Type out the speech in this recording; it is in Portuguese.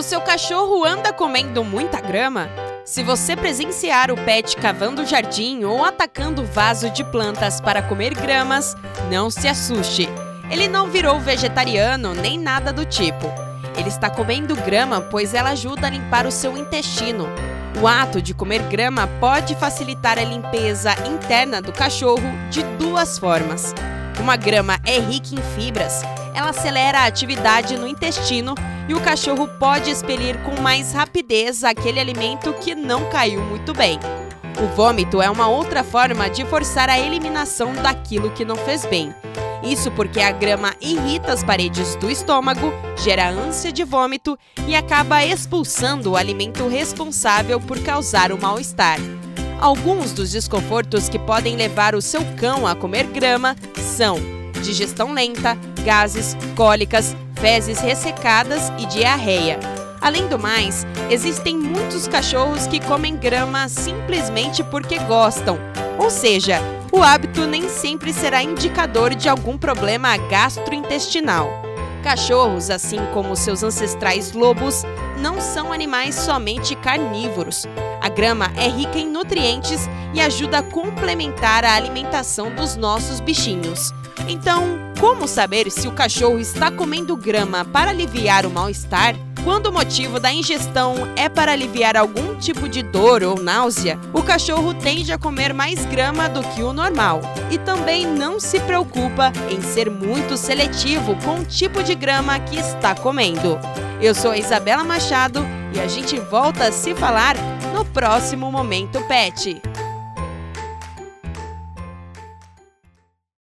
O seu cachorro anda comendo muita grama? Se você presenciar o pet cavando jardim ou atacando vaso de plantas para comer gramas, não se assuste. Ele não virou vegetariano nem nada do tipo. Ele está comendo grama pois ela ajuda a limpar o seu intestino. O ato de comer grama pode facilitar a limpeza interna do cachorro de duas formas. Uma grama é rica em fibras, ela acelera a atividade no intestino e o cachorro pode expelir com mais rapidez aquele alimento que não caiu muito bem. O vômito é uma outra forma de forçar a eliminação daquilo que não fez bem. Isso porque a grama irrita as paredes do estômago, gera ânsia de vômito e acaba expulsando o alimento responsável por causar o mal-estar. Alguns dos desconfortos que podem levar o seu cão a comer grama são digestão lenta, gases, cólicas, fezes ressecadas e diarreia. Além do mais, existem muitos cachorros que comem grama simplesmente porque gostam, ou seja, o hábito nem sempre será indicador de algum problema gastrointestinal. Cachorros, assim como seus ancestrais lobos, não são animais somente carnívoros. A grama é rica em nutrientes e ajuda a complementar a alimentação dos nossos bichinhos. Então, como saber se o cachorro está comendo grama para aliviar o mal-estar? Quando o motivo da ingestão é para aliviar algum tipo de dor ou náusea, o cachorro tende a comer mais grama do que o normal. E também não se preocupa em ser muito seletivo com o tipo de grama que está comendo. Eu sou Isabela Machado e a gente volta a se falar no próximo Momento Pet.